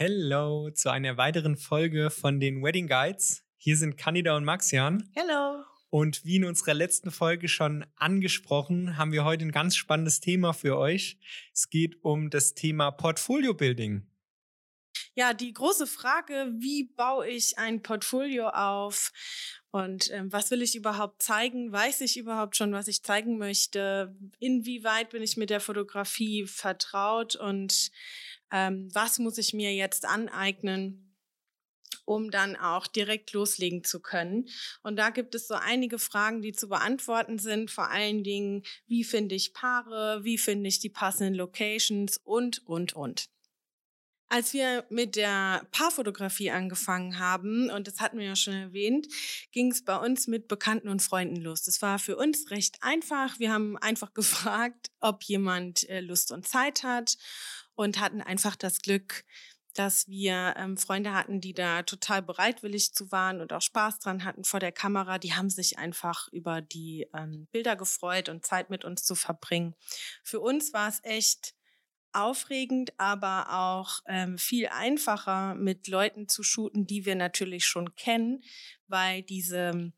Hello zu einer weiteren Folge von den Wedding Guides. Hier sind Candida und Maxian. Hello. Und wie in unserer letzten Folge schon angesprochen, haben wir heute ein ganz spannendes Thema für euch. Es geht um das Thema Portfolio Building. Ja, die große Frage, wie baue ich ein Portfolio auf und ähm, was will ich überhaupt zeigen? Weiß ich überhaupt schon, was ich zeigen möchte? Inwieweit bin ich mit der Fotografie vertraut und ähm, was muss ich mir jetzt aneignen? um dann auch direkt loslegen zu können. Und da gibt es so einige Fragen, die zu beantworten sind. Vor allen Dingen, wie finde ich Paare, wie finde ich die passenden Locations und, und, und. Als wir mit der Paarfotografie angefangen haben, und das hatten wir ja schon erwähnt, ging es bei uns mit Bekannten und Freunden los. Das war für uns recht einfach. Wir haben einfach gefragt, ob jemand äh, Lust und Zeit hat und hatten einfach das Glück, dass wir ähm, Freunde hatten, die da total bereitwillig zu waren und auch Spaß dran hatten vor der Kamera. Die haben sich einfach über die ähm, Bilder gefreut und Zeit mit uns zu verbringen. Für uns war es echt aufregend, aber auch ähm, viel einfacher mit Leuten zu shooten, die wir natürlich schon kennen, weil diese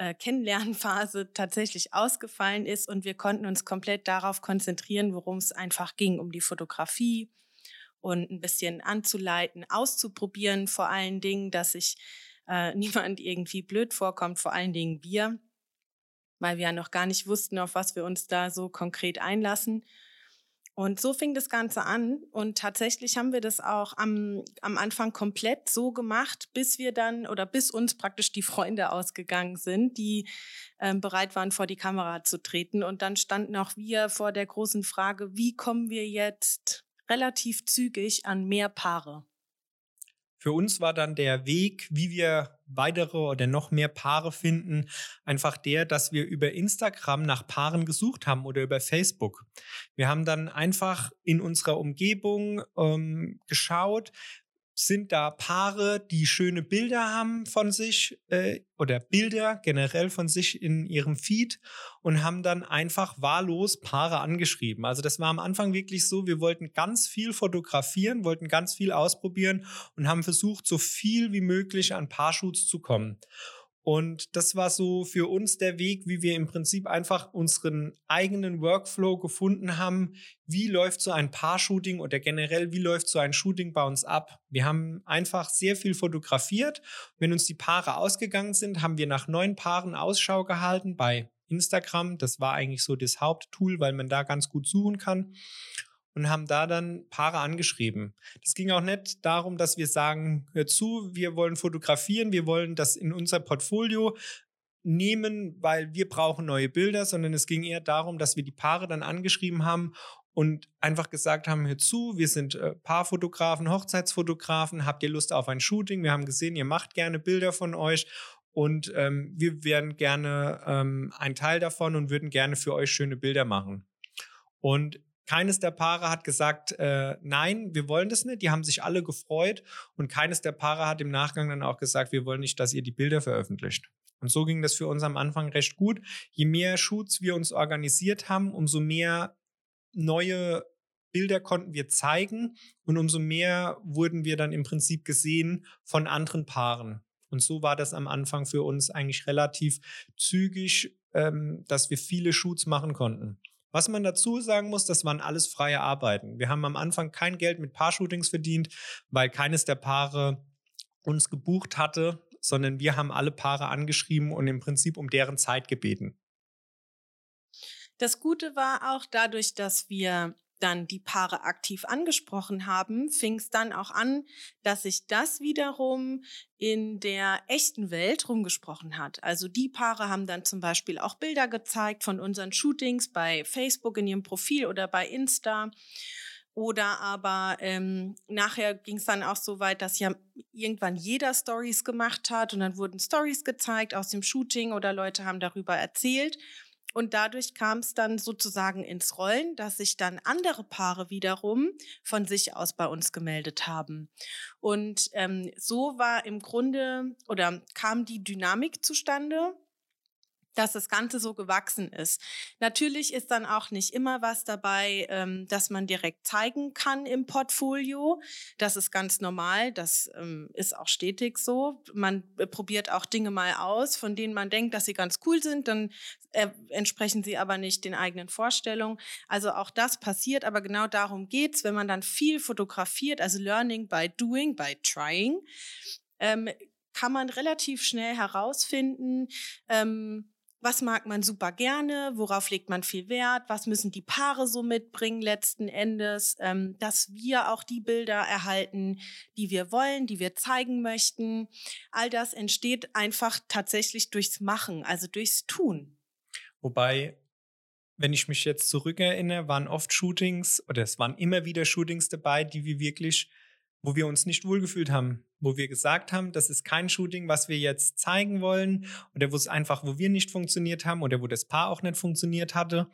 äh, Kennenlernphase tatsächlich ausgefallen ist und wir konnten uns komplett darauf konzentrieren, worum es einfach ging, um die Fotografie und ein bisschen anzuleiten, auszuprobieren, vor allen Dingen, dass sich äh, niemand irgendwie blöd vorkommt, vor allen Dingen wir, weil wir ja noch gar nicht wussten, auf was wir uns da so konkret einlassen. Und so fing das Ganze an. Und tatsächlich haben wir das auch am, am Anfang komplett so gemacht, bis wir dann oder bis uns praktisch die Freunde ausgegangen sind, die ähm, bereit waren, vor die Kamera zu treten. Und dann standen auch wir vor der großen Frage, wie kommen wir jetzt relativ zügig an mehr Paare? Für uns war dann der Weg, wie wir weitere oder noch mehr Paare finden, einfach der, dass wir über Instagram nach Paaren gesucht haben oder über Facebook. Wir haben dann einfach in unserer Umgebung ähm, geschaut, sind da Paare, die schöne Bilder haben von sich äh, oder Bilder generell von sich in ihrem Feed und haben dann einfach wahllos Paare angeschrieben. Also das war am Anfang wirklich so, wir wollten ganz viel fotografieren, wollten ganz viel ausprobieren und haben versucht, so viel wie möglich an Paarshoots zu kommen. Und das war so für uns der Weg, wie wir im Prinzip einfach unseren eigenen Workflow gefunden haben. Wie läuft so ein Paar-Shooting oder generell, wie läuft so ein Shooting bei uns ab? Wir haben einfach sehr viel fotografiert. Wenn uns die Paare ausgegangen sind, haben wir nach neuen Paaren Ausschau gehalten bei Instagram. Das war eigentlich so das Haupttool, weil man da ganz gut suchen kann und haben da dann Paare angeschrieben. Das ging auch nicht darum, dass wir sagen, hör zu, wir wollen fotografieren, wir wollen das in unser Portfolio nehmen, weil wir brauchen neue Bilder, sondern es ging eher darum, dass wir die Paare dann angeschrieben haben und einfach gesagt haben, hör zu, wir sind äh, Paarfotografen, Hochzeitsfotografen, habt ihr Lust auf ein Shooting? Wir haben gesehen, ihr macht gerne Bilder von euch und ähm, wir wären gerne ähm, ein Teil davon und würden gerne für euch schöne Bilder machen. Und keines der Paare hat gesagt, äh, nein, wir wollen das nicht. Die haben sich alle gefreut und keines der Paare hat im Nachgang dann auch gesagt, wir wollen nicht, dass ihr die Bilder veröffentlicht. Und so ging das für uns am Anfang recht gut. Je mehr Shoots wir uns organisiert haben, umso mehr neue Bilder konnten wir zeigen und umso mehr wurden wir dann im Prinzip gesehen von anderen Paaren. Und so war das am Anfang für uns eigentlich relativ zügig, ähm, dass wir viele Shoots machen konnten. Was man dazu sagen muss, das waren alles freie Arbeiten. Wir haben am Anfang kein Geld mit Paarshootings verdient, weil keines der Paare uns gebucht hatte, sondern wir haben alle Paare angeschrieben und im Prinzip um deren Zeit gebeten. Das Gute war auch dadurch, dass wir dann die Paare aktiv angesprochen haben, fing es dann auch an, dass sich das wiederum in der echten Welt rumgesprochen hat. Also die Paare haben dann zum Beispiel auch Bilder gezeigt von unseren Shootings bei Facebook in ihrem Profil oder bei Insta. Oder aber ähm, nachher ging es dann auch so weit, dass ja irgendwann jeder Stories gemacht hat und dann wurden Stories gezeigt aus dem Shooting oder Leute haben darüber erzählt. Und dadurch kam es dann sozusagen ins Rollen, dass sich dann andere Paare wiederum von sich aus bei uns gemeldet haben. Und ähm, so war im Grunde oder kam die Dynamik zustande, dass das Ganze so gewachsen ist. Natürlich ist dann auch nicht immer was dabei, ähm, dass man direkt zeigen kann im Portfolio. Das ist ganz normal, das ähm, ist auch stetig so. Man äh, probiert auch Dinge mal aus, von denen man denkt, dass sie ganz cool sind, dann äh, entsprechen sie aber nicht den eigenen Vorstellungen. Also auch das passiert, aber genau darum geht's, wenn man dann viel fotografiert, also Learning by Doing, by Trying. Ähm, kann man relativ schnell herausfinden, ähm, was mag man super gerne, worauf legt man viel Wert, was müssen die Paare so mitbringen letzten Endes, ähm, dass wir auch die Bilder erhalten, die wir wollen, die wir zeigen möchten. All das entsteht einfach tatsächlich durchs Machen, also durchs Tun. Wobei, wenn ich mich jetzt zurückerinnere, waren oft Shootings oder es waren immer wieder Shootings dabei, die wir wirklich wo wir uns nicht wohlgefühlt haben, wo wir gesagt haben, das ist kein Shooting, was wir jetzt zeigen wollen oder wo es einfach, wo wir nicht funktioniert haben oder wo das Paar auch nicht funktioniert hatte.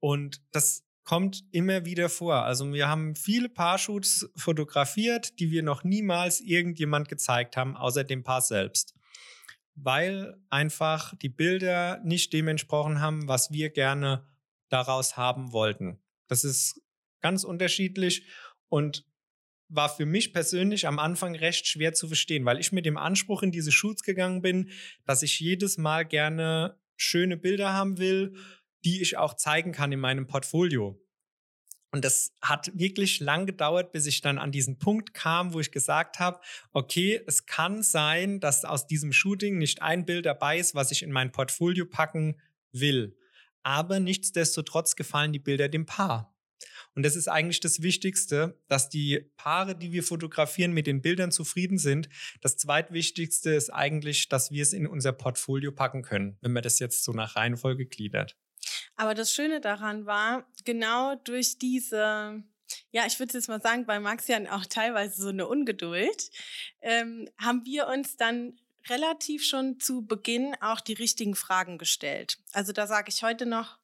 Und das kommt immer wieder vor. Also wir haben viele Paarshoots fotografiert, die wir noch niemals irgendjemand gezeigt haben, außer dem Paar selbst. Weil einfach die Bilder nicht dem entsprochen haben, was wir gerne daraus haben wollten. Das ist ganz unterschiedlich und war für mich persönlich am Anfang recht schwer zu verstehen, weil ich mit dem Anspruch in diese Shoots gegangen bin, dass ich jedes Mal gerne schöne Bilder haben will, die ich auch zeigen kann in meinem Portfolio. Und das hat wirklich lang gedauert, bis ich dann an diesen Punkt kam, wo ich gesagt habe, okay, es kann sein, dass aus diesem Shooting nicht ein Bild dabei ist, was ich in mein Portfolio packen will. Aber nichtsdestotrotz gefallen die Bilder dem Paar. Und das ist eigentlich das Wichtigste, dass die Paare, die wir fotografieren, mit den Bildern zufrieden sind. Das zweitwichtigste ist eigentlich, dass wir es in unser Portfolio packen können, wenn man das jetzt so nach Reihenfolge gliedert. Aber das Schöne daran war, genau durch diese ja, ich würde jetzt mal sagen, bei Max ja auch teilweise so eine Ungeduld, ähm, haben wir uns dann relativ schon zu Beginn auch die richtigen Fragen gestellt. Also da sage ich heute noch,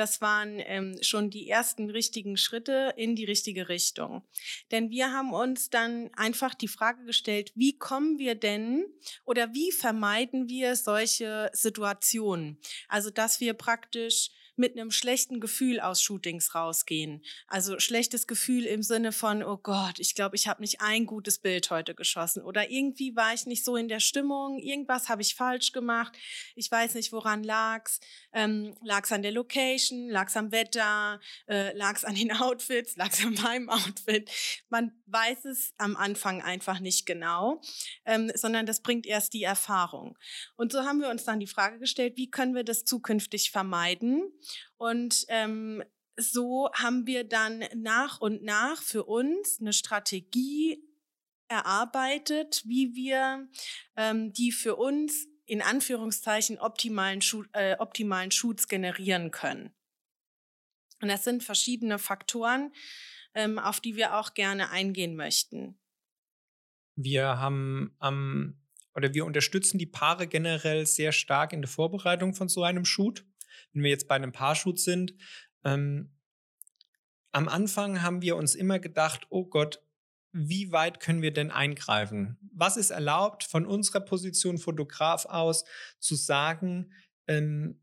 das waren ähm, schon die ersten richtigen Schritte in die richtige Richtung. Denn wir haben uns dann einfach die Frage gestellt, wie kommen wir denn oder wie vermeiden wir solche Situationen? Also, dass wir praktisch mit einem schlechten Gefühl aus Shootings rausgehen. Also schlechtes Gefühl im Sinne von, oh Gott, ich glaube, ich habe nicht ein gutes Bild heute geschossen oder irgendwie war ich nicht so in der Stimmung, irgendwas habe ich falsch gemacht, ich weiß nicht, woran lag's, ähm, lag's an der Location, lag's am Wetter, äh, lag's an den Outfits, lag's an meinem Outfit. Man weiß es am Anfang einfach nicht genau, ähm, sondern das bringt erst die Erfahrung. Und so haben wir uns dann die Frage gestellt, wie können wir das zukünftig vermeiden? Und ähm, so haben wir dann nach und nach für uns eine Strategie erarbeitet, wie wir ähm, die für uns in Anführungszeichen optimalen, Shoot, äh, optimalen Shoots generieren können. Und das sind verschiedene Faktoren, ähm, auf die wir auch gerne eingehen möchten. Wir haben ähm, oder wir unterstützen die Paare generell sehr stark in der Vorbereitung von so einem Shoot wenn wir jetzt bei einem Paarshoot sind, ähm, am Anfang haben wir uns immer gedacht, oh Gott, wie weit können wir denn eingreifen? Was ist erlaubt von unserer Position Fotograf aus zu sagen, ähm,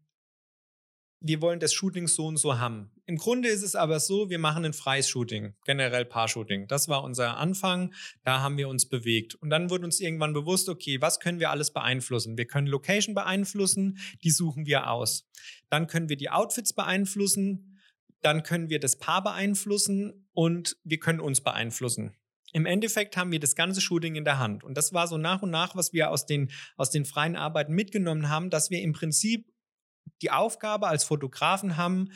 wir wollen das Shooting so und so haben. Im Grunde ist es aber so, wir machen ein freies Shooting, generell Paar-Shooting. Das war unser Anfang, da haben wir uns bewegt. Und dann wurde uns irgendwann bewusst, okay, was können wir alles beeinflussen? Wir können Location beeinflussen, die suchen wir aus. Dann können wir die Outfits beeinflussen, dann können wir das Paar beeinflussen und wir können uns beeinflussen. Im Endeffekt haben wir das ganze Shooting in der Hand. Und das war so nach und nach, was wir aus den, aus den freien Arbeiten mitgenommen haben, dass wir im Prinzip die Aufgabe als Fotografen haben,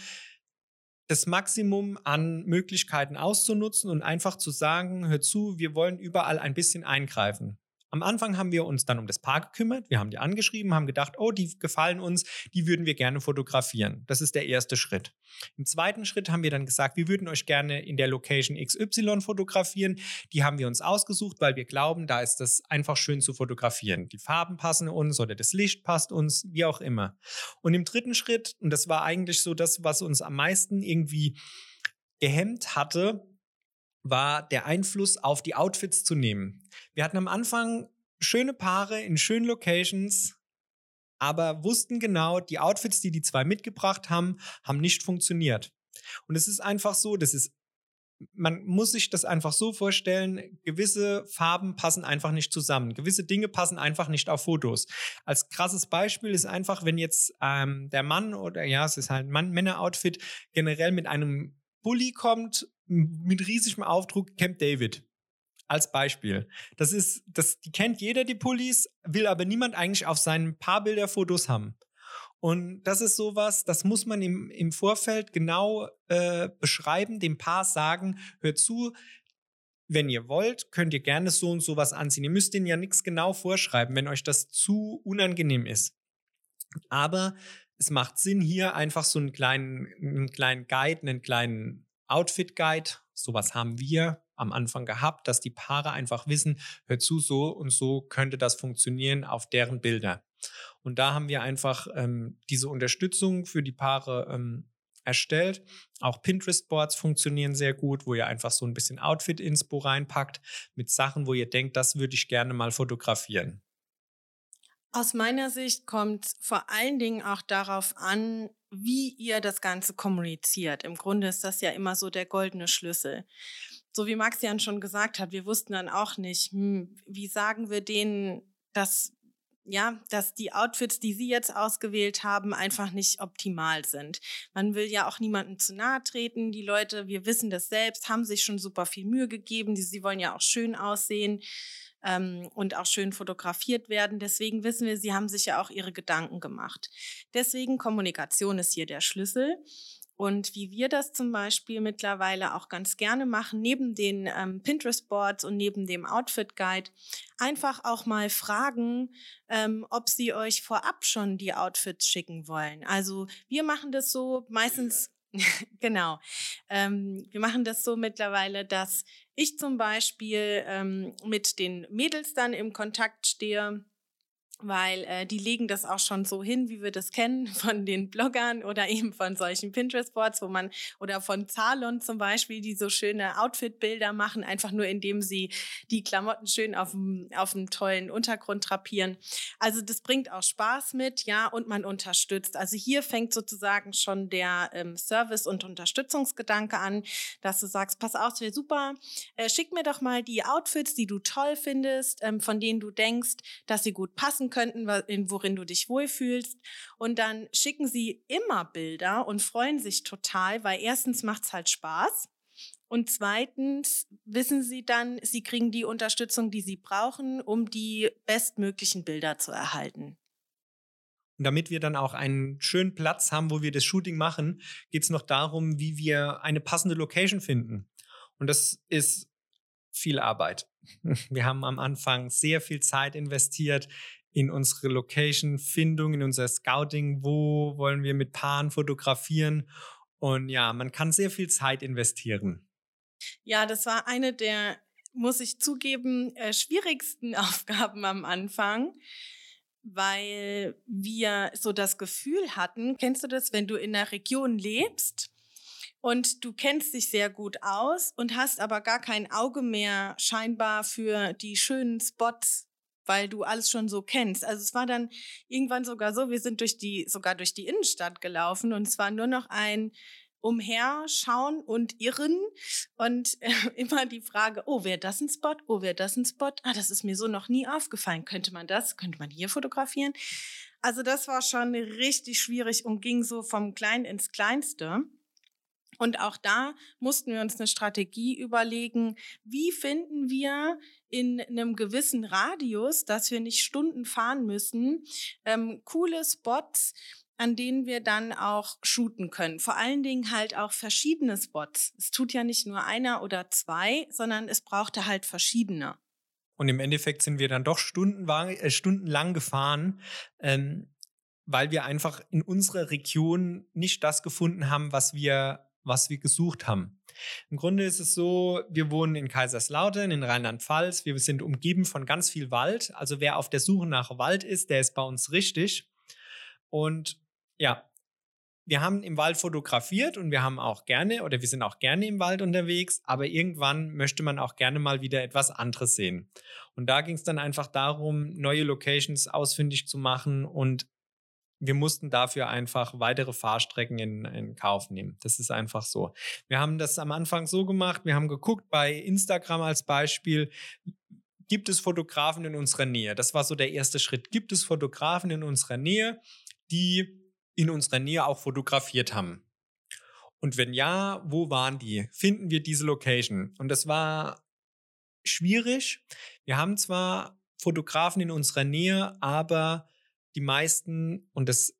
das Maximum an Möglichkeiten auszunutzen und einfach zu sagen, hör zu, wir wollen überall ein bisschen eingreifen. Am Anfang haben wir uns dann um das Paar gekümmert. Wir haben die angeschrieben, haben gedacht, oh, die gefallen uns, die würden wir gerne fotografieren. Das ist der erste Schritt. Im zweiten Schritt haben wir dann gesagt, wir würden euch gerne in der Location XY fotografieren. Die haben wir uns ausgesucht, weil wir glauben, da ist das einfach schön zu fotografieren. Die Farben passen uns oder das Licht passt uns, wie auch immer. Und im dritten Schritt, und das war eigentlich so das, was uns am meisten irgendwie gehemmt hatte, war der Einfluss auf die Outfits zu nehmen. Wir hatten am Anfang schöne Paare in schönen Locations, aber wussten genau, die Outfits, die die zwei mitgebracht haben, haben nicht funktioniert. Und es ist einfach so, das ist man muss sich das einfach so vorstellen, gewisse Farben passen einfach nicht zusammen. Gewisse Dinge passen einfach nicht auf Fotos. Als krasses Beispiel ist einfach, wenn jetzt ähm, der Mann oder ja, es ist halt ein Männer-Outfit generell mit einem Bully kommt, mit riesigem Aufdruck Camp David. Als Beispiel. Das ist, das, die kennt jeder, die Pullis, will aber niemand eigentlich auf seinen Paarbilderfotos haben. Und das ist sowas, das muss man im, im Vorfeld genau äh, beschreiben, dem Paar sagen, hört zu, wenn ihr wollt, könnt ihr gerne so und sowas anziehen. Ihr müsst ihnen ja nichts genau vorschreiben, wenn euch das zu unangenehm ist. Aber es macht Sinn, hier einfach so einen kleinen, einen kleinen Guide, einen kleinen Outfit-Guide, sowas haben wir am Anfang gehabt, dass die Paare einfach wissen, hört zu, so und so könnte das funktionieren auf deren Bilder. Und da haben wir einfach ähm, diese Unterstützung für die Paare ähm, erstellt. Auch Pinterest-Boards funktionieren sehr gut, wo ihr einfach so ein bisschen Outfit-Inspo reinpackt mit Sachen, wo ihr denkt, das würde ich gerne mal fotografieren. Aus meiner Sicht kommt vor allen Dingen auch darauf an, wie ihr das Ganze kommuniziert. Im Grunde ist das ja immer so der goldene Schlüssel. So wie Maxian schon gesagt hat, wir wussten dann auch nicht, hm, wie sagen wir denen, dass ja, dass die Outfits, die Sie jetzt ausgewählt haben, einfach nicht optimal sind. Man will ja auch niemandem zu nahe treten. Die Leute, wir wissen das selbst, haben sich schon super viel Mühe gegeben. Sie wollen ja auch schön aussehen ähm, und auch schön fotografiert werden. Deswegen wissen wir, Sie haben sich ja auch Ihre Gedanken gemacht. Deswegen Kommunikation ist hier der Schlüssel. Und wie wir das zum Beispiel mittlerweile auch ganz gerne machen, neben den ähm, Pinterest-Boards und neben dem Outfit-Guide, einfach auch mal fragen, ähm, ob sie euch vorab schon die Outfits schicken wollen. Also wir machen das so meistens. genau. Ähm, wir machen das so mittlerweile, dass ich zum Beispiel ähm, mit den Mädels dann im Kontakt stehe weil äh, die legen das auch schon so hin, wie wir das kennen von den Bloggern oder eben von solchen Pinterest-Boards, wo man oder von Zalon zum Beispiel, die so schöne Outfit-Bilder machen, einfach nur indem sie die Klamotten schön auf auf einem tollen Untergrund drapieren. Also das bringt auch Spaß mit, ja, und man unterstützt. Also hier fängt sozusagen schon der ähm, Service- und Unterstützungsgedanke an, dass du sagst, pass auf, wäre super, äh, schick mir doch mal die Outfits, die du toll findest, ähm, von denen du denkst, dass sie gut passen könnten, worin du dich wohlfühlst. Und dann schicken sie immer Bilder und freuen sich total, weil erstens macht es halt Spaß. Und zweitens wissen sie dann, sie kriegen die Unterstützung, die sie brauchen, um die bestmöglichen Bilder zu erhalten. Und damit wir dann auch einen schönen Platz haben, wo wir das Shooting machen, geht es noch darum, wie wir eine passende Location finden. Und das ist viel Arbeit. Wir haben am Anfang sehr viel Zeit investiert in unsere Location-Findung, in unser Scouting, wo wollen wir mit Paaren fotografieren. Und ja, man kann sehr viel Zeit investieren. Ja, das war eine der, muss ich zugeben, äh, schwierigsten Aufgaben am Anfang, weil wir so das Gefühl hatten, kennst du das, wenn du in einer Region lebst und du kennst dich sehr gut aus und hast aber gar kein Auge mehr scheinbar für die schönen Spots weil du alles schon so kennst. Also es war dann irgendwann sogar so, wir sind durch die, sogar durch die Innenstadt gelaufen und es war nur noch ein Umherschauen und Irren und äh, immer die Frage, oh, wäre das ein Spot? Oh, wäre das ein Spot? Ah, das ist mir so noch nie aufgefallen. Könnte man das? Könnte man hier fotografieren? Also das war schon richtig schwierig und ging so vom Kleinen ins Kleinste. Und auch da mussten wir uns eine Strategie überlegen, wie finden wir in einem gewissen Radius, dass wir nicht Stunden fahren müssen, ähm, coole Spots, an denen wir dann auch shooten können. Vor allen Dingen halt auch verschiedene Spots. Es tut ja nicht nur einer oder zwei, sondern es brauchte halt verschiedene. Und im Endeffekt sind wir dann doch stundenlang, äh, stundenlang gefahren, ähm, weil wir einfach in unserer Region nicht das gefunden haben, was wir was wir gesucht haben. Im Grunde ist es so, wir wohnen in Kaiserslautern in Rheinland-Pfalz. Wir sind umgeben von ganz viel Wald. Also wer auf der Suche nach Wald ist, der ist bei uns richtig. Und ja, wir haben im Wald fotografiert und wir haben auch gerne oder wir sind auch gerne im Wald unterwegs, aber irgendwann möchte man auch gerne mal wieder etwas anderes sehen. Und da ging es dann einfach darum, neue Locations ausfindig zu machen und wir mussten dafür einfach weitere Fahrstrecken in, in Kauf nehmen. Das ist einfach so. Wir haben das am Anfang so gemacht, wir haben geguckt bei Instagram als Beispiel, gibt es Fotografen in unserer Nähe? Das war so der erste Schritt. Gibt es Fotografen in unserer Nähe, die in unserer Nähe auch fotografiert haben? Und wenn ja, wo waren die? Finden wir diese Location? Und das war schwierig. Wir haben zwar Fotografen in unserer Nähe, aber die meisten, und das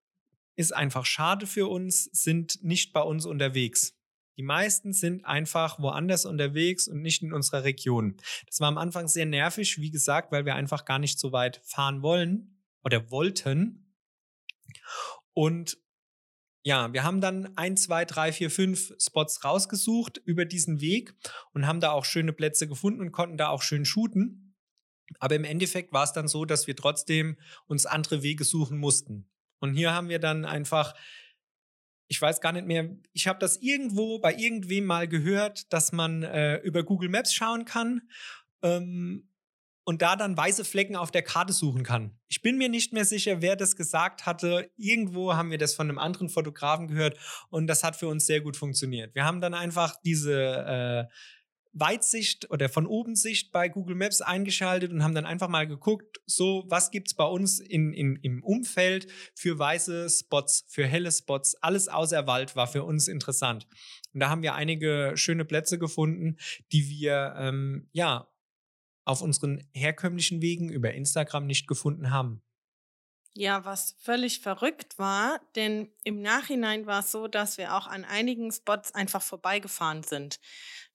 ist einfach schade für uns, sind nicht bei uns unterwegs. Die meisten sind einfach woanders unterwegs und nicht in unserer Region. Das war am Anfang sehr nervig, wie gesagt, weil wir einfach gar nicht so weit fahren wollen oder wollten. Und ja, wir haben dann ein, zwei, drei, vier, fünf Spots rausgesucht über diesen Weg und haben da auch schöne Plätze gefunden und konnten da auch schön shooten. Aber im Endeffekt war es dann so, dass wir trotzdem uns andere Wege suchen mussten. Und hier haben wir dann einfach, ich weiß gar nicht mehr, ich habe das irgendwo bei irgendwem mal gehört, dass man äh, über Google Maps schauen kann. Ähm, und da dann weiße Flecken auf der Karte suchen kann. Ich bin mir nicht mehr sicher, wer das gesagt hatte. Irgendwo haben wir das von einem anderen Fotografen gehört und das hat für uns sehr gut funktioniert. Wir haben dann einfach diese äh, Weitsicht oder von oben Sicht bei Google Maps eingeschaltet und haben dann einfach mal geguckt, so was gibt es bei uns in, in, im Umfeld für weiße Spots, für helle Spots. Alles außer Wald war für uns interessant. Und da haben wir einige schöne Plätze gefunden, die wir ähm, ja auf unseren herkömmlichen Wegen über Instagram nicht gefunden haben. Ja, was völlig verrückt war, denn im Nachhinein war es so, dass wir auch an einigen Spots einfach vorbeigefahren sind.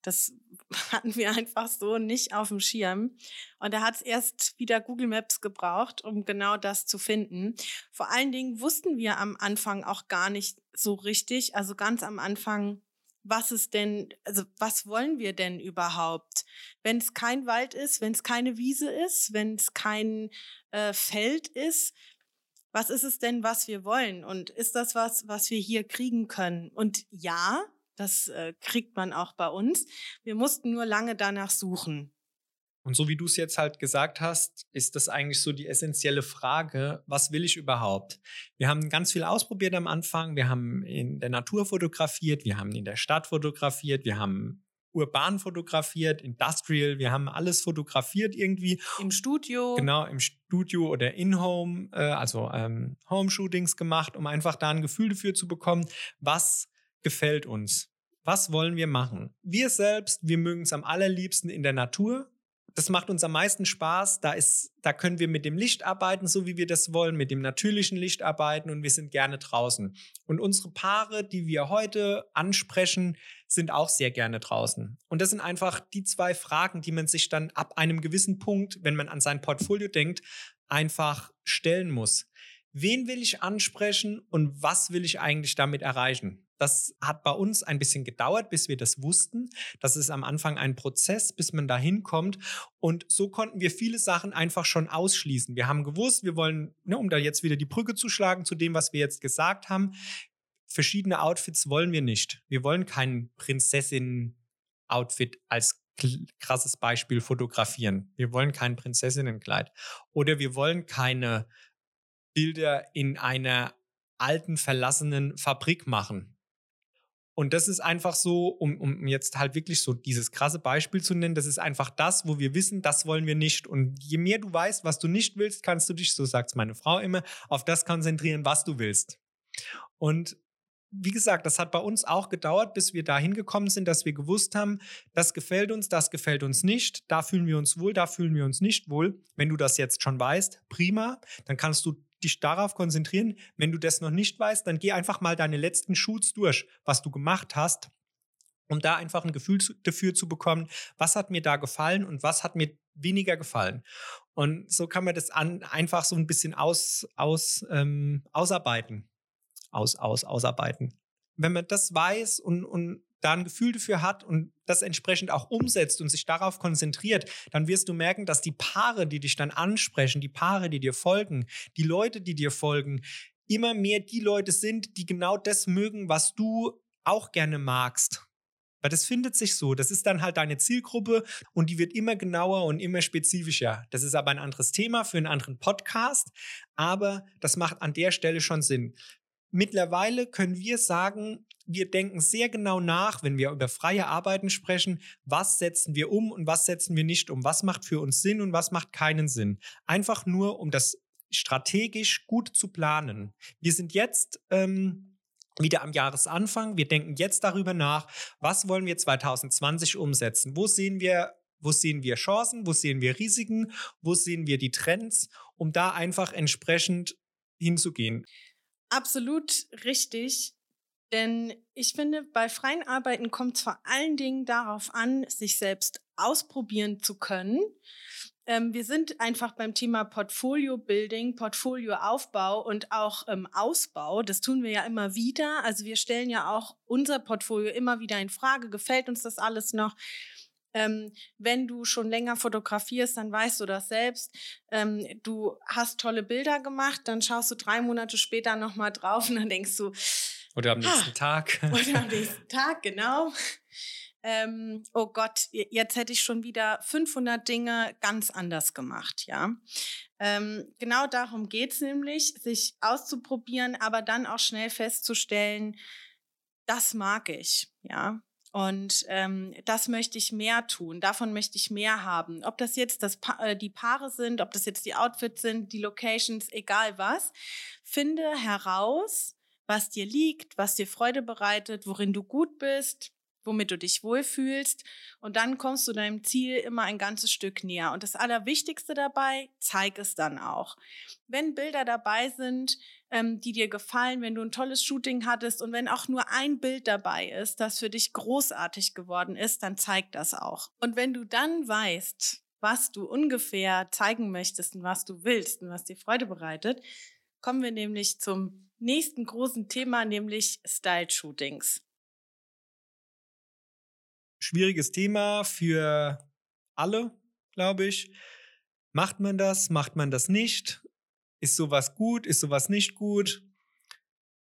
Das hatten wir einfach so nicht auf dem Schirm. Und da hat es erst wieder Google Maps gebraucht, um genau das zu finden. Vor allen Dingen wussten wir am Anfang auch gar nicht so richtig, also ganz am Anfang, was ist denn, also was wollen wir denn überhaupt? Wenn es kein Wald ist, wenn es keine Wiese ist, wenn es kein äh, Feld ist, was ist es denn, was wir wollen? Und ist das was, was wir hier kriegen können? Und ja, das äh, kriegt man auch bei uns. Wir mussten nur lange danach suchen. Und so wie du es jetzt halt gesagt hast, ist das eigentlich so die essentielle Frage, was will ich überhaupt? Wir haben ganz viel ausprobiert am Anfang. Wir haben in der Natur fotografiert, wir haben in der Stadt fotografiert, wir haben urban fotografiert, industrial, wir haben alles fotografiert irgendwie. Im Studio. Genau, im Studio oder in-home, äh, also ähm, Home-Shootings gemacht, um einfach da ein Gefühl dafür zu bekommen, was gefällt uns. Was wollen wir machen? Wir selbst, wir mögen es am allerliebsten in der Natur das macht uns am meisten Spaß. Da ist, da können wir mit dem Licht arbeiten, so wie wir das wollen, mit dem natürlichen Licht arbeiten und wir sind gerne draußen. Und unsere Paare, die wir heute ansprechen, sind auch sehr gerne draußen. Und das sind einfach die zwei Fragen, die man sich dann ab einem gewissen Punkt, wenn man an sein Portfolio denkt, einfach stellen muss. Wen will ich ansprechen und was will ich eigentlich damit erreichen? Das hat bei uns ein bisschen gedauert, bis wir das wussten. Das ist am Anfang ein Prozess, bis man da hinkommt. Und so konnten wir viele Sachen einfach schon ausschließen. Wir haben gewusst, wir wollen, ne, um da jetzt wieder die Brücke zu schlagen zu dem, was wir jetzt gesagt haben, verschiedene Outfits wollen wir nicht. Wir wollen kein Prinzessin-Outfit als krasses Beispiel fotografieren. Wir wollen kein Prinzessinnenkleid. Oder wir wollen keine Bilder in einer alten, verlassenen Fabrik machen. Und das ist einfach so, um, um jetzt halt wirklich so dieses krasse Beispiel zu nennen, das ist einfach das, wo wir wissen, das wollen wir nicht. Und je mehr du weißt, was du nicht willst, kannst du dich, so sagt meine Frau immer, auf das konzentrieren, was du willst. Und wie gesagt, das hat bei uns auch gedauert, bis wir dahin gekommen sind, dass wir gewusst haben, das gefällt uns, das gefällt uns nicht, da fühlen wir uns wohl, da fühlen wir uns nicht wohl. Wenn du das jetzt schon weißt, prima, dann kannst du dich darauf konzentrieren. Wenn du das noch nicht weißt, dann geh einfach mal deine letzten Shoots durch, was du gemacht hast, um da einfach ein Gefühl dafür zu bekommen, was hat mir da gefallen und was hat mir weniger gefallen. Und so kann man das an, einfach so ein bisschen aus, aus, ähm, ausarbeiten. Aus, aus, ausarbeiten. Wenn man das weiß und, und da ein Gefühl dafür hat und das entsprechend auch umsetzt und sich darauf konzentriert, dann wirst du merken, dass die Paare, die dich dann ansprechen, die Paare, die dir folgen, die Leute, die dir folgen, immer mehr die Leute sind, die genau das mögen, was du auch gerne magst. Weil das findet sich so. Das ist dann halt deine Zielgruppe und die wird immer genauer und immer spezifischer. Das ist aber ein anderes Thema für einen anderen Podcast. Aber das macht an der Stelle schon Sinn. Mittlerweile können wir sagen, wir denken sehr genau nach, wenn wir über freie Arbeiten sprechen, was setzen wir um und was setzen wir nicht um, was macht für uns Sinn und was macht keinen Sinn. Einfach nur, um das strategisch gut zu planen. Wir sind jetzt ähm, wieder am Jahresanfang. Wir denken jetzt darüber nach, was wollen wir 2020 umsetzen? Wo sehen wir, wo sehen wir Chancen? Wo sehen wir Risiken? Wo sehen wir die Trends? Um da einfach entsprechend hinzugehen. Absolut richtig. Denn ich finde, bei freien Arbeiten kommt es vor allen Dingen darauf an, sich selbst ausprobieren zu können. Ähm, wir sind einfach beim Thema Portfolio-Building, Portfolio-Aufbau und auch ähm, Ausbau. Das tun wir ja immer wieder. Also wir stellen ja auch unser Portfolio immer wieder in Frage. Gefällt uns das alles noch? Ähm, wenn du schon länger fotografierst, dann weißt du das selbst. Ähm, du hast tolle Bilder gemacht, dann schaust du drei Monate später nochmal drauf und dann denkst du. Oder am nächsten ha, Tag. Oder am nächsten Tag, genau. Ähm, oh Gott, jetzt hätte ich schon wieder 500 Dinge ganz anders gemacht, ja. Ähm, genau darum geht es nämlich, sich auszuprobieren, aber dann auch schnell festzustellen, das mag ich, ja. Und ähm, das möchte ich mehr tun, davon möchte ich mehr haben. Ob das jetzt das pa äh, die Paare sind, ob das jetzt die Outfits sind, die Locations, egal was. Finde heraus, was dir liegt, was dir Freude bereitet, worin du gut bist, womit du dich wohlfühlst. Und dann kommst du deinem Ziel immer ein ganzes Stück näher. Und das Allerwichtigste dabei, zeig es dann auch. Wenn Bilder dabei sind, ähm, die dir gefallen, wenn du ein tolles Shooting hattest und wenn auch nur ein Bild dabei ist, das für dich großartig geworden ist, dann zeig das auch. Und wenn du dann weißt, was du ungefähr zeigen möchtest und was du willst und was dir Freude bereitet, kommen wir nämlich zum nächsten großen Thema, nämlich Style-Shootings schwieriges Thema für alle, glaube ich. Macht man das? Macht man das nicht? Ist sowas gut? Ist sowas nicht gut?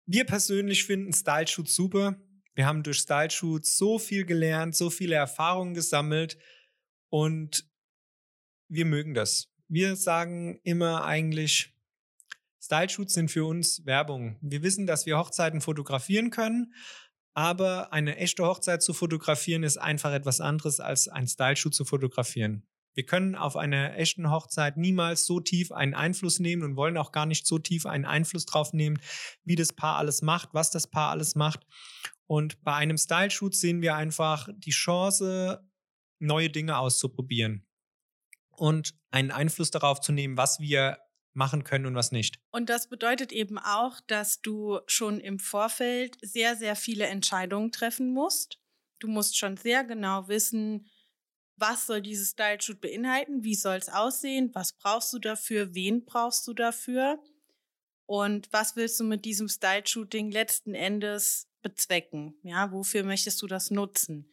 Wir persönlich finden Style Shoots super. Wir haben durch Style Shoots so viel gelernt, so viele Erfahrungen gesammelt und wir mögen das. Wir sagen immer eigentlich, Style Shoots sind für uns Werbung. Wir wissen, dass wir Hochzeiten fotografieren können, aber eine echte Hochzeit zu fotografieren ist einfach etwas anderes als ein Style-Shoot zu fotografieren. Wir können auf einer echten Hochzeit niemals so tief einen Einfluss nehmen und wollen auch gar nicht so tief einen Einfluss drauf nehmen, wie das Paar alles macht, was das Paar alles macht. Und bei einem Style-Shoot sehen wir einfach die Chance, neue Dinge auszuprobieren und einen Einfluss darauf zu nehmen, was wir machen können und was nicht. Und das bedeutet eben auch, dass du schon im Vorfeld sehr, sehr viele Entscheidungen treffen musst. Du musst schon sehr genau wissen, was soll dieses Style-Shoot beinhalten, wie soll es aussehen, was brauchst du dafür, wen brauchst du dafür und was willst du mit diesem Style-Shooting letzten Endes bezwecken? Ja, wofür möchtest du das nutzen?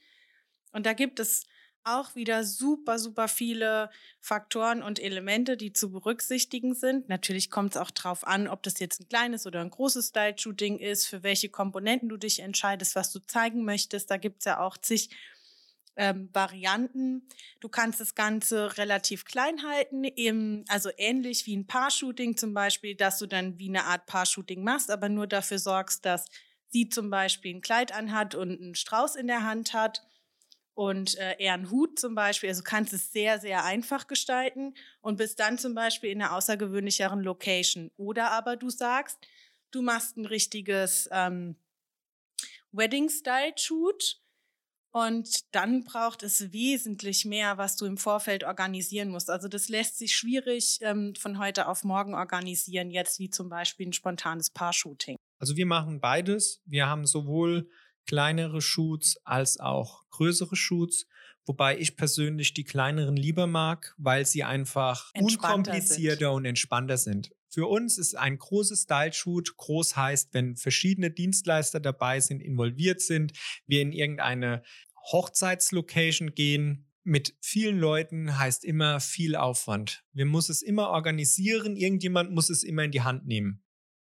Und da gibt es auch wieder super, super viele Faktoren und Elemente, die zu berücksichtigen sind. Natürlich kommt es auch darauf an, ob das jetzt ein kleines oder ein großes Style-Shooting ist, für welche Komponenten du dich entscheidest, was du zeigen möchtest. Da gibt es ja auch zig ähm, Varianten. Du kannst das Ganze relativ klein halten, eben, also ähnlich wie ein Paar-Shooting zum Beispiel, dass du dann wie eine Art Paar-Shooting machst, aber nur dafür sorgst, dass sie zum Beispiel ein Kleid anhat und einen Strauß in der Hand hat und äh, eher einen Hut zum Beispiel. Also kannst es sehr, sehr einfach gestalten und bist dann zum Beispiel in einer außergewöhnlicheren Location. Oder aber du sagst, du machst ein richtiges ähm, Wedding-Style-Shoot und dann braucht es wesentlich mehr, was du im Vorfeld organisieren musst. Also das lässt sich schwierig ähm, von heute auf morgen organisieren, jetzt wie zum Beispiel ein spontanes Paar-Shooting. Also wir machen beides. Wir haben sowohl kleinere Shoots als auch größere Shoots. Wobei ich persönlich die kleineren lieber mag, weil sie einfach unkomplizierter sind. und entspannter sind. Für uns ist ein großes Style-Shoot, groß heißt, wenn verschiedene Dienstleister dabei sind, involviert sind, wir in irgendeine Hochzeitslocation gehen, mit vielen Leuten heißt immer viel Aufwand. Wir muss es immer organisieren, irgendjemand muss es immer in die Hand nehmen.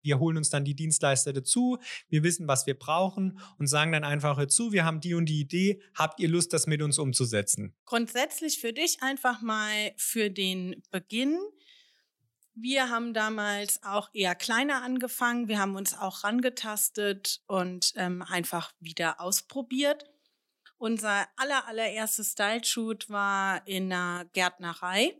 Wir holen uns dann die Dienstleister dazu, wir wissen, was wir brauchen und sagen dann einfach dazu, wir haben die und die Idee, habt ihr Lust, das mit uns umzusetzen? Grundsätzlich für dich einfach mal für den Beginn. Wir haben damals auch eher kleiner angefangen. Wir haben uns auch rangetastet und ähm, einfach wieder ausprobiert. Unser aller, allererstes Style-Shoot war in einer Gärtnerei.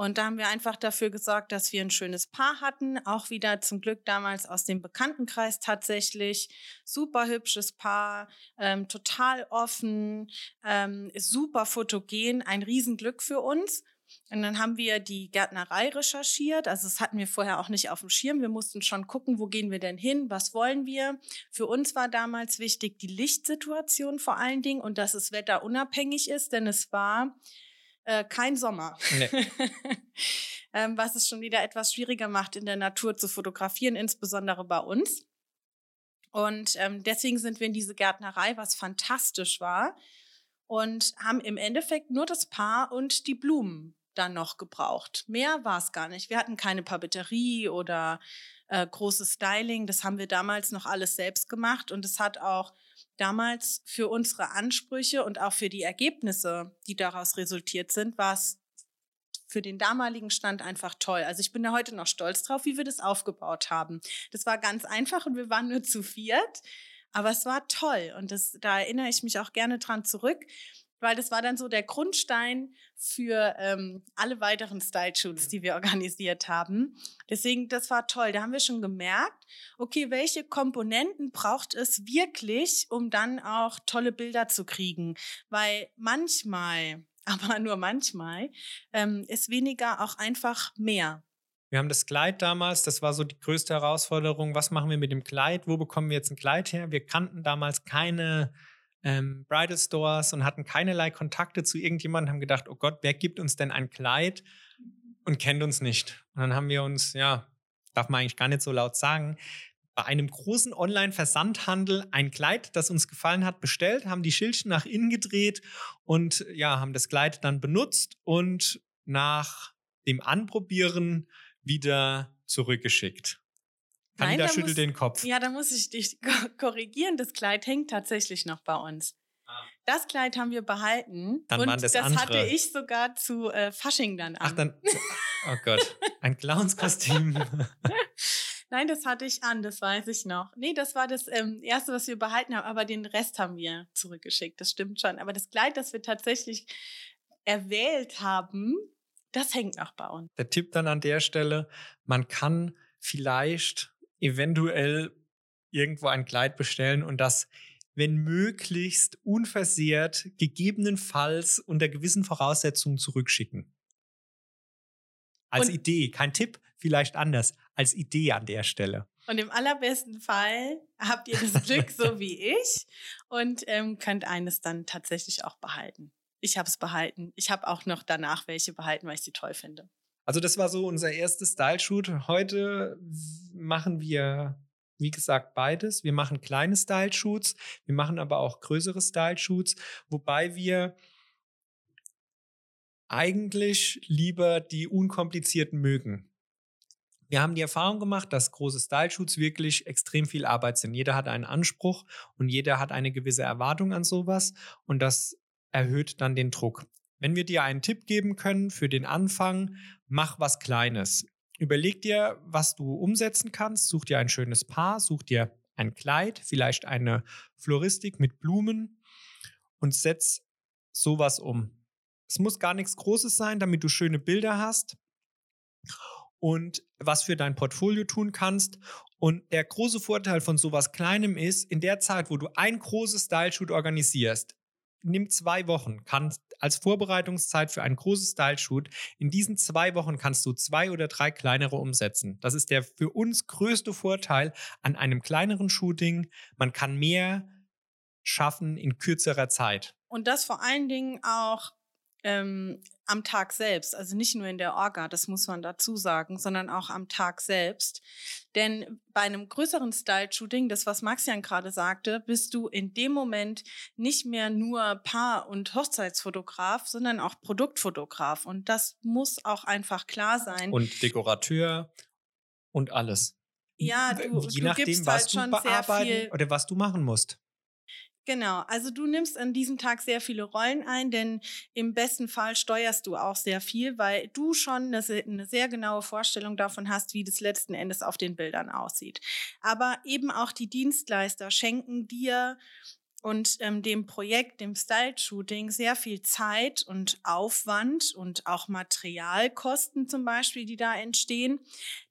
Und da haben wir einfach dafür gesorgt, dass wir ein schönes Paar hatten. Auch wieder zum Glück damals aus dem Bekanntenkreis tatsächlich. Super hübsches Paar, ähm, total offen, ähm, super fotogen, ein Riesenglück für uns. Und dann haben wir die Gärtnerei recherchiert. Also das hatten wir vorher auch nicht auf dem Schirm. Wir mussten schon gucken, wo gehen wir denn hin, was wollen wir. Für uns war damals wichtig die Lichtsituation vor allen Dingen und dass es wetterunabhängig ist, denn es war äh, kein Sommer. Nee. ähm, was es schon wieder etwas schwieriger macht, in der Natur zu fotografieren, insbesondere bei uns. Und ähm, deswegen sind wir in diese Gärtnerei, was fantastisch war. Und haben im Endeffekt nur das Paar und die Blumen dann noch gebraucht. Mehr war es gar nicht. Wir hatten keine Papeterie oder äh, großes Styling. Das haben wir damals noch alles selbst gemacht. Und es hat auch damals für unsere Ansprüche und auch für die Ergebnisse, die daraus resultiert sind, war es für den damaligen Stand einfach toll. Also ich bin da heute noch stolz drauf, wie wir das aufgebaut haben. Das war ganz einfach und wir waren nur zu viert, aber es war toll und das, da erinnere ich mich auch gerne dran zurück weil das war dann so der Grundstein für ähm, alle weiteren Style-Shoots, die wir organisiert haben. Deswegen, das war toll. Da haben wir schon gemerkt, okay, welche Komponenten braucht es wirklich, um dann auch tolle Bilder zu kriegen? Weil manchmal, aber nur manchmal, ähm, ist weniger auch einfach mehr. Wir haben das Kleid damals, das war so die größte Herausforderung. Was machen wir mit dem Kleid? Wo bekommen wir jetzt ein Kleid her? Wir kannten damals keine ähm, Bridal Stores und hatten keinerlei Kontakte zu irgendjemandem, haben gedacht, oh Gott, wer gibt uns denn ein Kleid und kennt uns nicht? Und dann haben wir uns, ja, darf man eigentlich gar nicht so laut sagen, bei einem großen Online-Versandhandel ein Kleid, das uns gefallen hat, bestellt, haben die Schildchen nach innen gedreht und ja, haben das Kleid dann benutzt und nach dem Anprobieren wieder zurückgeschickt. Anita schüttelt muss, den Kopf. Ja, da muss ich dich korrigieren. Das Kleid hängt tatsächlich noch bei uns. Ah. Das Kleid haben wir behalten. Dann und waren das, das hatte ich sogar zu äh, Fasching dann an. Ach, dann. Oh Gott. Ein Clownskostüm. Nein, das hatte ich an, das weiß ich noch. Nee, das war das ähm, erste, was wir behalten haben, aber den Rest haben wir zurückgeschickt. Das stimmt schon. Aber das Kleid, das wir tatsächlich erwählt haben, das hängt noch bei uns. Der Tipp dann an der Stelle, man kann vielleicht eventuell irgendwo ein Kleid bestellen und das, wenn möglichst unversehrt, gegebenenfalls unter gewissen Voraussetzungen zurückschicken. Als und Idee, kein Tipp, vielleicht anders, als Idee an der Stelle. Und im allerbesten Fall habt ihr das Glück so wie ich und ähm, könnt eines dann tatsächlich auch behalten. Ich habe es behalten. Ich habe auch noch danach welche behalten, weil ich sie toll finde. Also das war so unser erstes Style-Shoot. Heute machen wir, wie gesagt, beides. Wir machen kleine Style-Shoots, wir machen aber auch größere Style-Shoots, wobei wir eigentlich lieber die unkomplizierten mögen. Wir haben die Erfahrung gemacht, dass große Style-Shoots wirklich extrem viel Arbeit sind. Jeder hat einen Anspruch und jeder hat eine gewisse Erwartung an sowas und das erhöht dann den Druck. Wenn wir dir einen Tipp geben können für den Anfang, mach was Kleines. Überleg dir, was du umsetzen kannst. Such dir ein schönes Paar, such dir ein Kleid, vielleicht eine Floristik mit Blumen und setz sowas um. Es muss gar nichts Großes sein, damit du schöne Bilder hast und was für dein Portfolio tun kannst. Und der große Vorteil von sowas Kleinem ist, in der Zeit, wo du ein großes Style-Shoot organisierst, nimm zwei Wochen, kannst als Vorbereitungszeit für ein großes Style-Shoot. In diesen zwei Wochen kannst du zwei oder drei kleinere umsetzen. Das ist der für uns größte Vorteil an einem kleineren Shooting. Man kann mehr schaffen in kürzerer Zeit. Und das vor allen Dingen auch ähm, am Tag selbst, also nicht nur in der Orga, das muss man dazu sagen, sondern auch am Tag selbst. Denn bei einem größeren Style-Shooting, das was Maxian gerade sagte, bist du in dem Moment nicht mehr nur Paar- und Hochzeitsfotograf, sondern auch Produktfotograf. Und das muss auch einfach klar sein. Und Dekorateur und alles. Ja, du, je du nachdem, gibst was halt du schon sehr viel. oder was du machen musst. Genau, also du nimmst an diesem Tag sehr viele Rollen ein, denn im besten Fall steuerst du auch sehr viel, weil du schon eine, eine sehr genaue Vorstellung davon hast, wie das letzten Endes auf den Bildern aussieht. Aber eben auch die Dienstleister schenken dir und ähm, dem Projekt, dem Style-Shooting, sehr viel Zeit und Aufwand und auch Materialkosten zum Beispiel, die da entstehen.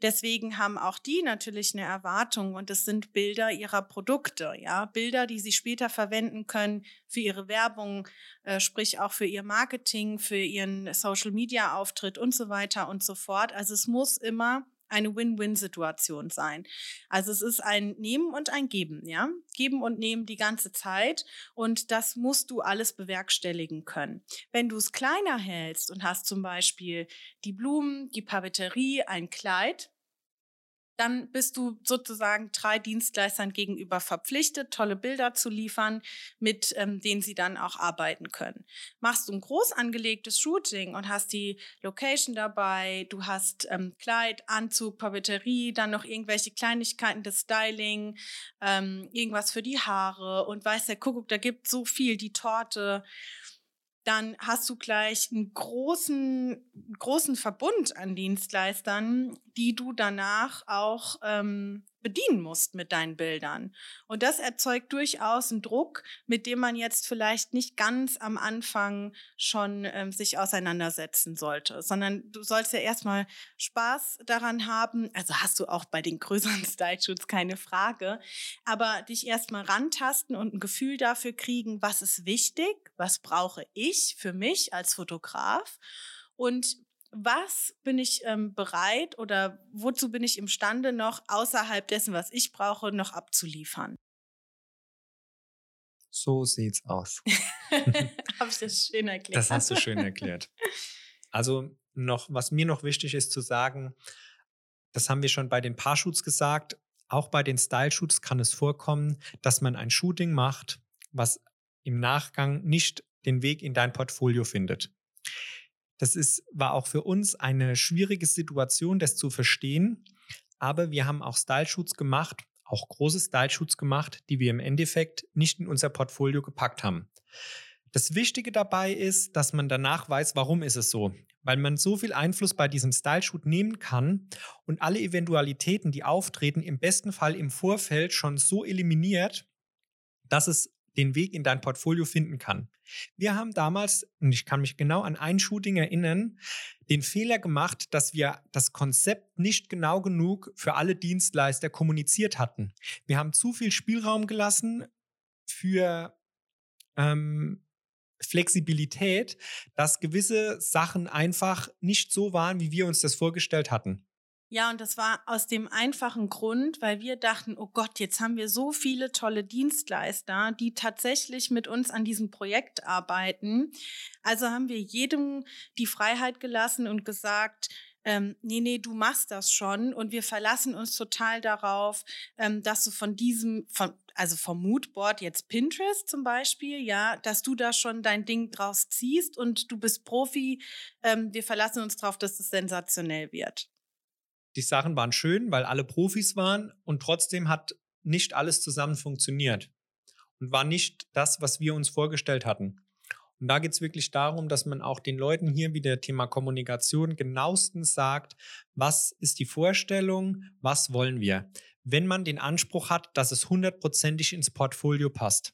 Deswegen haben auch die natürlich eine Erwartung und es sind Bilder ihrer Produkte, ja, Bilder, die sie später verwenden können für ihre Werbung, äh, sprich auch für ihr Marketing, für ihren Social-Media-Auftritt und so weiter und so fort. Also es muss immer eine Win-Win-Situation sein. Also es ist ein Nehmen und ein Geben, ja. Geben und nehmen die ganze Zeit und das musst du alles bewerkstelligen können. Wenn du es kleiner hältst und hast zum Beispiel die Blumen, die Papeterie, ein Kleid, dann bist du sozusagen drei Dienstleistern gegenüber verpflichtet, tolle Bilder zu liefern, mit ähm, denen sie dann auch arbeiten können. Machst du ein groß angelegtes Shooting und hast die Location dabei, du hast ähm, Kleid, Anzug, Papeterie, dann noch irgendwelche Kleinigkeiten, das Styling, ähm, irgendwas für die Haare und weiß der Kuckuck, da gibt so viel, die Torte dann hast du gleich einen großen, großen Verbund an Dienstleistern, die du danach auch ähm, bedienen musst mit deinen Bildern. Und das erzeugt durchaus einen Druck, mit dem man jetzt vielleicht nicht ganz am Anfang schon ähm, sich auseinandersetzen sollte, sondern du sollst ja erstmal Spaß daran haben. Also hast du auch bei den größeren Style-Shoots keine Frage, aber dich erstmal rantasten und ein Gefühl dafür kriegen, was ist wichtig, was brauche ich für mich als Fotograf und was bin ich ähm, bereit oder wozu bin ich imstande, noch außerhalb dessen, was ich brauche, noch abzuliefern? So sieht's aus. Habe ich das schön erklärt? Das hast du schön erklärt. Also noch, was mir noch wichtig ist zu sagen, das haben wir schon bei den Paar-Shoots gesagt, auch bei den Style-Shoots kann es vorkommen, dass man ein Shooting macht, was im Nachgang nicht den Weg in dein Portfolio findet. Das ist, war auch für uns eine schwierige Situation, das zu verstehen. Aber wir haben auch Style-Shoots gemacht, auch große Style-Shoots gemacht, die wir im Endeffekt nicht in unser Portfolio gepackt haben. Das Wichtige dabei ist, dass man danach weiß, warum ist es so. Weil man so viel Einfluss bei diesem Style-Shoot nehmen kann und alle Eventualitäten, die auftreten, im besten Fall im Vorfeld schon so eliminiert, dass es den Weg in dein Portfolio finden kann. Wir haben damals, und ich kann mich genau an ein Shooting erinnern, den Fehler gemacht, dass wir das Konzept nicht genau genug für alle Dienstleister kommuniziert hatten. Wir haben zu viel Spielraum gelassen für ähm, Flexibilität, dass gewisse Sachen einfach nicht so waren, wie wir uns das vorgestellt hatten. Ja, und das war aus dem einfachen Grund, weil wir dachten, oh Gott, jetzt haben wir so viele tolle Dienstleister, die tatsächlich mit uns an diesem Projekt arbeiten. Also haben wir jedem die Freiheit gelassen und gesagt, ähm, nee, nee, du machst das schon und wir verlassen uns total darauf, ähm, dass du von diesem, von, also vom Moodboard jetzt Pinterest zum Beispiel, ja, dass du da schon dein Ding draus ziehst und du bist Profi. Ähm, wir verlassen uns darauf, dass es sensationell wird. Die Sachen waren schön, weil alle Profis waren und trotzdem hat nicht alles zusammen funktioniert und war nicht das, was wir uns vorgestellt hatten. Und da geht es wirklich darum, dass man auch den Leuten hier wieder Thema Kommunikation genauestens sagt, was ist die Vorstellung, was wollen wir, wenn man den Anspruch hat, dass es hundertprozentig ins Portfolio passt.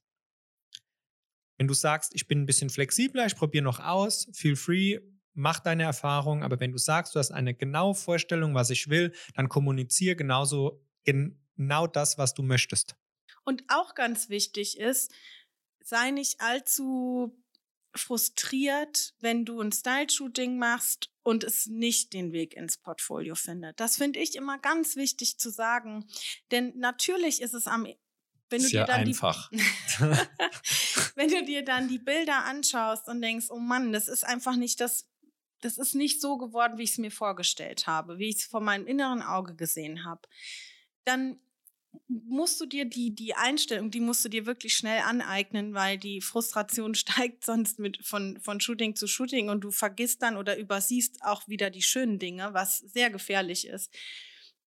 Wenn du sagst, ich bin ein bisschen flexibler, ich probiere noch aus, feel free, mach deine Erfahrung, aber wenn du sagst, du hast eine genaue Vorstellung, was ich will, dann kommuniziere genauso genau das, was du möchtest. Und auch ganz wichtig ist, sei nicht allzu frustriert, wenn du ein Style-Shooting machst und es nicht den Weg ins Portfolio findet. Das finde ich immer ganz wichtig zu sagen, denn natürlich ist es am wenn du, dir dann einfach. Die, wenn du dir dann die Bilder anschaust und denkst, oh Mann, das ist einfach nicht das, das ist nicht so geworden, wie ich es mir vorgestellt habe, wie ich es vor meinem inneren Auge gesehen habe, dann musst du dir die, die Einstellung, die musst du dir wirklich schnell aneignen, weil die Frustration steigt sonst mit von, von Shooting zu Shooting und du vergisst dann oder übersiehst auch wieder die schönen Dinge, was sehr gefährlich ist.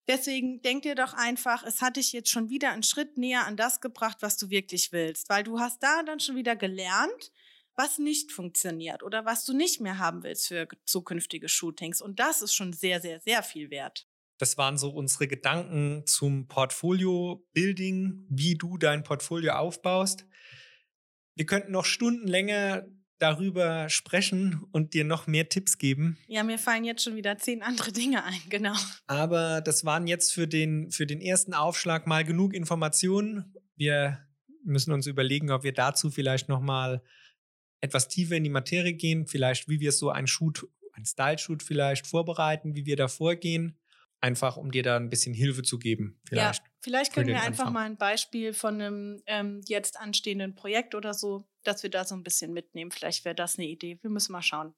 Deswegen denk dir doch einfach, es hat dich jetzt schon wieder einen Schritt näher an das gebracht, was du wirklich willst, weil du hast da dann schon wieder gelernt, was nicht funktioniert oder was du nicht mehr haben willst für zukünftige Shootings. Und das ist schon sehr, sehr, sehr viel wert. Das waren so unsere Gedanken zum Portfolio-Building, wie du dein Portfolio aufbaust. Wir könnten noch Stunden länger darüber sprechen und dir noch mehr Tipps geben. Ja, mir fallen jetzt schon wieder zehn andere Dinge ein, genau. Aber das waren jetzt für den, für den ersten Aufschlag mal genug Informationen. Wir müssen uns überlegen, ob wir dazu vielleicht noch mal etwas tiefer in die Materie gehen, vielleicht wie wir so ein Shoot, ein Style-Shoot vielleicht vorbereiten, wie wir da vorgehen einfach um dir da ein bisschen Hilfe zu geben. Vielleicht. Ja, vielleicht können wir einfach mal ein Beispiel von einem ähm, jetzt anstehenden Projekt oder so, dass wir da so ein bisschen mitnehmen. Vielleicht wäre das eine Idee. Wir müssen mal schauen.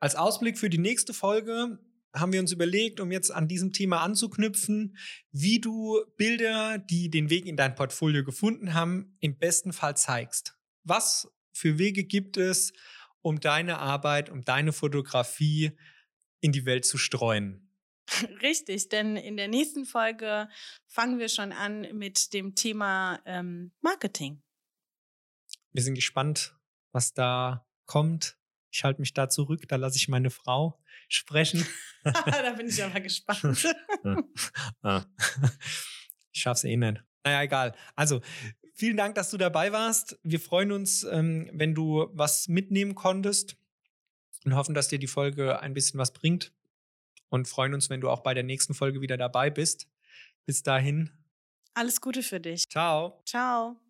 Als Ausblick für die nächste Folge haben wir uns überlegt, um jetzt an diesem Thema anzuknüpfen, wie du Bilder, die den Weg in dein Portfolio gefunden haben, im besten Fall zeigst. Was für Wege gibt es, um deine Arbeit, um deine Fotografie in die Welt zu streuen? Richtig, denn in der nächsten Folge fangen wir schon an mit dem Thema ähm, Marketing. Wir sind gespannt, was da kommt. Ich halte mich da zurück, da lasse ich meine Frau sprechen. da bin ich aber gespannt. Ah. ich schaff's eh nicht. Naja, egal. Also, vielen Dank, dass du dabei warst. Wir freuen uns, ähm, wenn du was mitnehmen konntest und hoffen, dass dir die Folge ein bisschen was bringt und freuen uns, wenn du auch bei der nächsten Folge wieder dabei bist. Bis dahin. Alles Gute für dich. Ciao. Ciao.